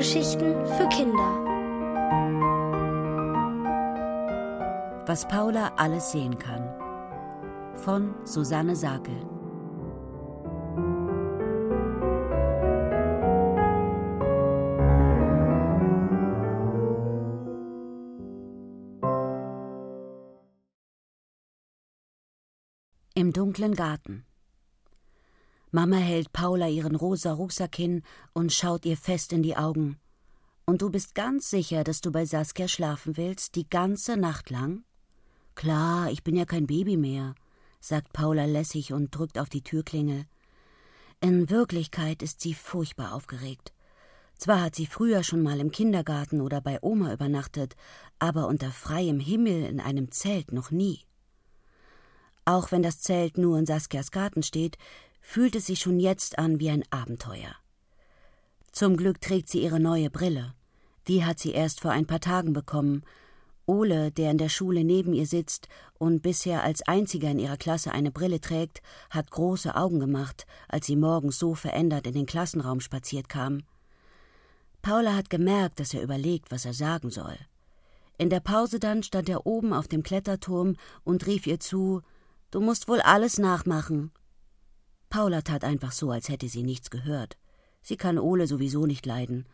Hörgeschichten für Kinder. Was Paula alles sehen kann. Von Susanne Sakel. Im dunklen Garten. Mama hält Paula ihren rosa Rucksack hin und schaut ihr fest in die Augen. Und du bist ganz sicher, dass du bei Saskia schlafen willst, die ganze Nacht lang? Klar, ich bin ja kein Baby mehr, sagt Paula lässig und drückt auf die Türklingel. In Wirklichkeit ist sie furchtbar aufgeregt. Zwar hat sie früher schon mal im Kindergarten oder bei Oma übernachtet, aber unter freiem Himmel in einem Zelt noch nie. Auch wenn das Zelt nur in Saskias Garten steht, fühlt es sich schon jetzt an wie ein Abenteuer. Zum Glück trägt sie ihre neue Brille. Die hat sie erst vor ein paar Tagen bekommen. Ole, der in der Schule neben ihr sitzt und bisher als einziger in ihrer Klasse eine Brille trägt, hat große Augen gemacht, als sie morgens so verändert in den Klassenraum spaziert kam. Paula hat gemerkt, dass er überlegt, was er sagen soll. In der Pause dann stand er oben auf dem Kletterturm und rief ihr zu Du musst wohl alles nachmachen. Paula tat einfach so, als hätte sie nichts gehört. Sie kann Ole sowieso nicht leiden.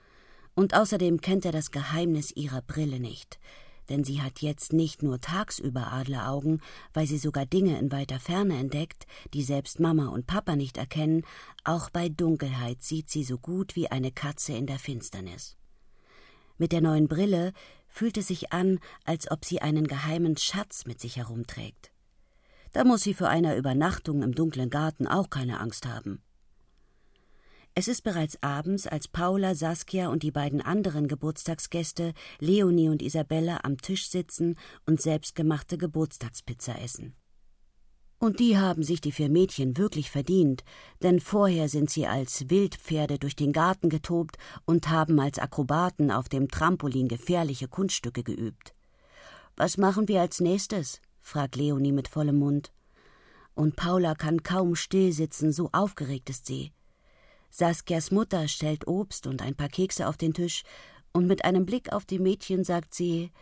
Und außerdem kennt er das Geheimnis ihrer Brille nicht. Denn sie hat jetzt nicht nur tagsüber Adleraugen, weil sie sogar Dinge in weiter Ferne entdeckt, die selbst Mama und Papa nicht erkennen, auch bei Dunkelheit sieht sie so gut wie eine Katze in der Finsternis. Mit der neuen Brille fühlt es sich an, als ob sie einen geheimen Schatz mit sich herumträgt. Da muss sie für eine Übernachtung im dunklen Garten auch keine Angst haben. Es ist bereits abends, als Paula, Saskia und die beiden anderen Geburtstagsgäste, Leonie und Isabella, am Tisch sitzen und selbstgemachte Geburtstagspizza essen. Und die haben sich die vier Mädchen wirklich verdient, denn vorher sind sie als Wildpferde durch den Garten getobt und haben als Akrobaten auf dem Trampolin gefährliche Kunststücke geübt. Was machen wir als nächstes? fragt Leonie mit vollem Mund. Und Paula kann kaum still sitzen, so aufgeregt ist sie. Saskias Mutter stellt Obst und ein paar Kekse auf den Tisch, und mit einem Blick auf die Mädchen sagt sie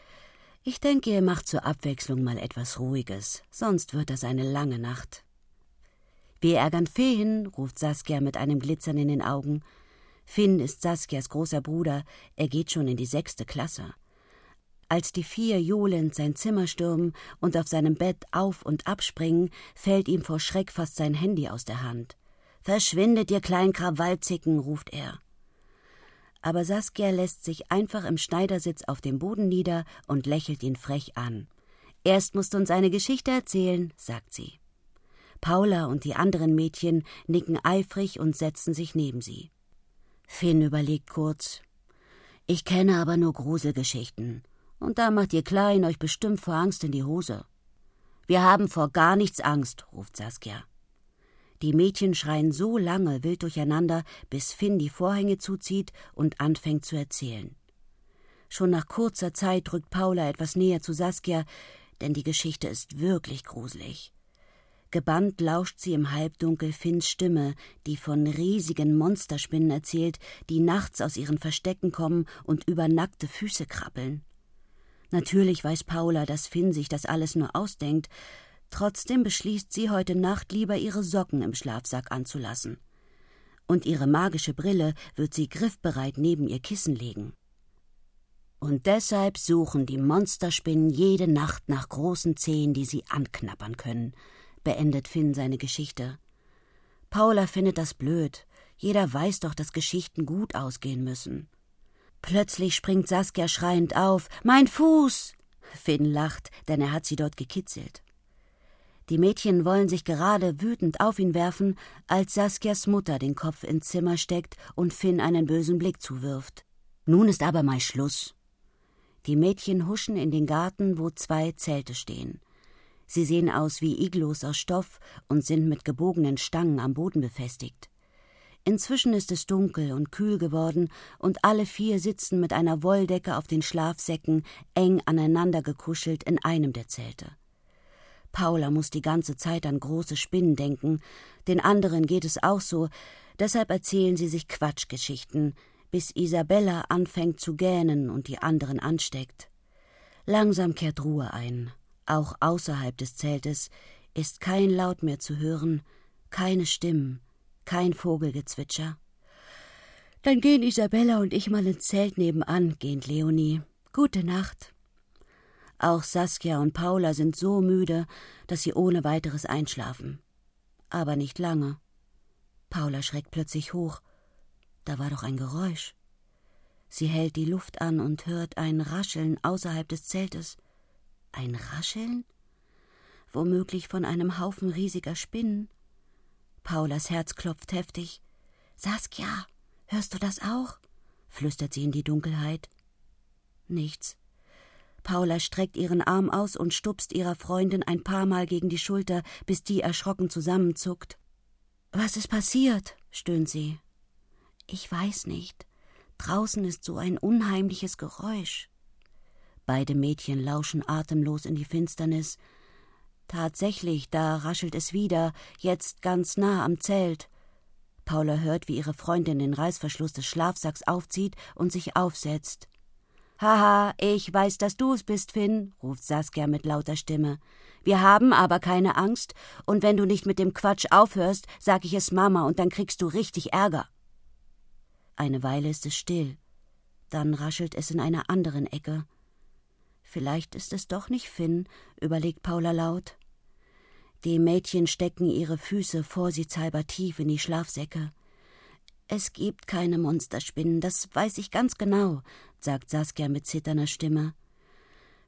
Ich denke, ihr macht zur Abwechslung mal etwas Ruhiges, sonst wird das eine lange Nacht. Wir ärgern Feen, ruft Saskia mit einem Glitzern in den Augen. Finn ist Saskias großer Bruder, er geht schon in die sechste Klasse. Als die vier johlend sein Zimmer stürmen und auf seinem Bett auf und abspringen, fällt ihm vor Schreck fast sein Handy aus der Hand. Verschwindet, ihr kleinen Krawallzicken, ruft er. Aber Saskia lässt sich einfach im Schneidersitz auf dem Boden nieder und lächelt ihn frech an. Erst musst du uns eine Geschichte erzählen, sagt sie. Paula und die anderen Mädchen nicken eifrig und setzen sich neben sie. Finn überlegt kurz. Ich kenne aber nur Gruselgeschichten. Und da macht ihr Klein euch bestimmt vor Angst in die Hose. Wir haben vor gar nichts Angst, ruft Saskia. Die Mädchen schreien so lange wild durcheinander, bis Finn die Vorhänge zuzieht und anfängt zu erzählen. Schon nach kurzer Zeit rückt Paula etwas näher zu Saskia, denn die Geschichte ist wirklich gruselig. Gebannt lauscht sie im Halbdunkel Finns Stimme, die von riesigen Monsterspinnen erzählt, die nachts aus ihren Verstecken kommen und über nackte Füße krabbeln. Natürlich weiß Paula, dass Finn sich das alles nur ausdenkt, trotzdem beschließt sie heute Nacht lieber ihre Socken im Schlafsack anzulassen. Und ihre magische Brille wird sie griffbereit neben ihr Kissen legen. Und deshalb suchen die Monsterspinnen jede Nacht nach großen Zehen, die sie anknappern können, beendet Finn seine Geschichte. Paula findet das blöd. Jeder weiß doch, dass Geschichten gut ausgehen müssen. Plötzlich springt Saskia schreiend auf. Mein Fuß! Finn lacht, denn er hat sie dort gekitzelt. Die Mädchen wollen sich gerade wütend auf ihn werfen, als Saskias Mutter den Kopf ins Zimmer steckt und Finn einen bösen Blick zuwirft. Nun ist aber mal Schluss. Die Mädchen huschen in den Garten, wo zwei Zelte stehen. Sie sehen aus wie Iglos aus Stoff und sind mit gebogenen Stangen am Boden befestigt. Inzwischen ist es dunkel und kühl geworden, und alle vier sitzen mit einer Wolldecke auf den Schlafsäcken eng aneinander gekuschelt in einem der Zelte. Paula muss die ganze Zeit an große Spinnen denken, den anderen geht es auch so, deshalb erzählen sie sich Quatschgeschichten, bis Isabella anfängt zu gähnen und die anderen ansteckt. Langsam kehrt Ruhe ein. Auch außerhalb des Zeltes ist kein Laut mehr zu hören, keine Stimmen, kein Vogelgezwitscher. Dann gehen Isabella und ich mal ins Zelt nebenan, gähnt Leonie. Gute Nacht. Auch Saskia und Paula sind so müde, dass sie ohne weiteres einschlafen. Aber nicht lange. Paula schreckt plötzlich hoch. Da war doch ein Geräusch. Sie hält die Luft an und hört ein Rascheln außerhalb des Zeltes. Ein Rascheln? Womöglich von einem Haufen riesiger Spinnen. Paulas Herz klopft heftig. Saskia, hörst du das auch? flüstert sie in die Dunkelheit. Nichts. Paula streckt ihren Arm aus und stupst ihrer Freundin ein paar Mal gegen die Schulter, bis die erschrocken zusammenzuckt. Was ist passiert? stöhnt sie. Ich weiß nicht. Draußen ist so ein unheimliches Geräusch. Beide Mädchen lauschen atemlos in die Finsternis. Tatsächlich, da raschelt es wieder, jetzt ganz nah am Zelt. Paula hört, wie ihre Freundin den Reißverschluss des Schlafsacks aufzieht und sich aufsetzt. Haha, ich weiß, dass du's bist, Finn, ruft Saskia mit lauter Stimme. Wir haben aber keine Angst, und wenn du nicht mit dem Quatsch aufhörst, sag ich es Mama, und dann kriegst du richtig Ärger. Eine Weile ist es still. Dann raschelt es in einer anderen Ecke. Vielleicht ist es doch nicht Finn, überlegt Paula laut. Die Mädchen stecken ihre Füße vorsichtshalber tief in die Schlafsäcke. Es gibt keine Monsterspinnen, das weiß ich ganz genau, sagt Saskia mit zitternder Stimme.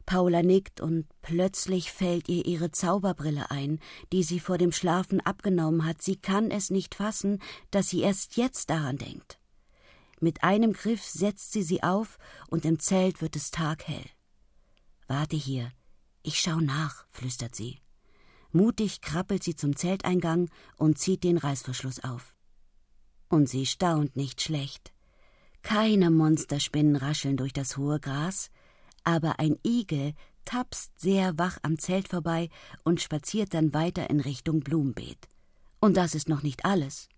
Paula nickt und plötzlich fällt ihr ihre Zauberbrille ein, die sie vor dem Schlafen abgenommen hat. Sie kann es nicht fassen, dass sie erst jetzt daran denkt. Mit einem Griff setzt sie sie auf, und im Zelt wird es taghell. Warte hier, ich schau nach, flüstert sie. Mutig krabbelt sie zum Zelteingang und zieht den Reißverschluss auf. Und sie staunt nicht schlecht. Keine Monsterspinnen rascheln durch das hohe Gras, aber ein Igel tapst sehr wach am Zelt vorbei und spaziert dann weiter in Richtung Blumenbeet. Und das ist noch nicht alles.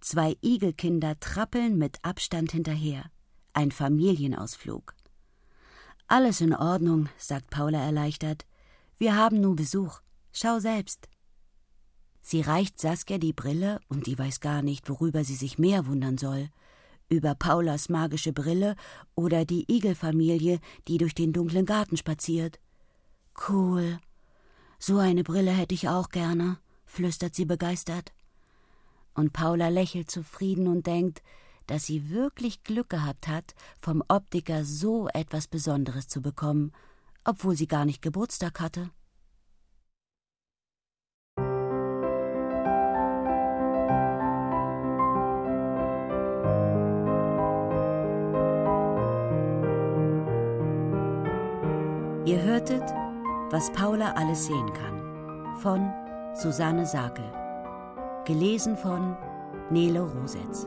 Zwei Igelkinder trappeln mit Abstand hinterher. Ein Familienausflug. Alles in Ordnung, sagt Paula erleichtert. Wir haben nur Besuch. Schau selbst. Sie reicht Saskia die Brille und die weiß gar nicht, worüber sie sich mehr wundern soll. Über Paulas magische Brille oder die Igelfamilie, die durch den dunklen Garten spaziert. Cool. So eine Brille hätte ich auch gerne, flüstert sie begeistert und Paula lächelt zufrieden und denkt, dass sie wirklich Glück gehabt hat, vom Optiker so etwas Besonderes zu bekommen, obwohl sie gar nicht Geburtstag hatte. Ihr hörtet, was Paula alles sehen kann, von Susanne Sakel. Gelesen von Nele Rosetz.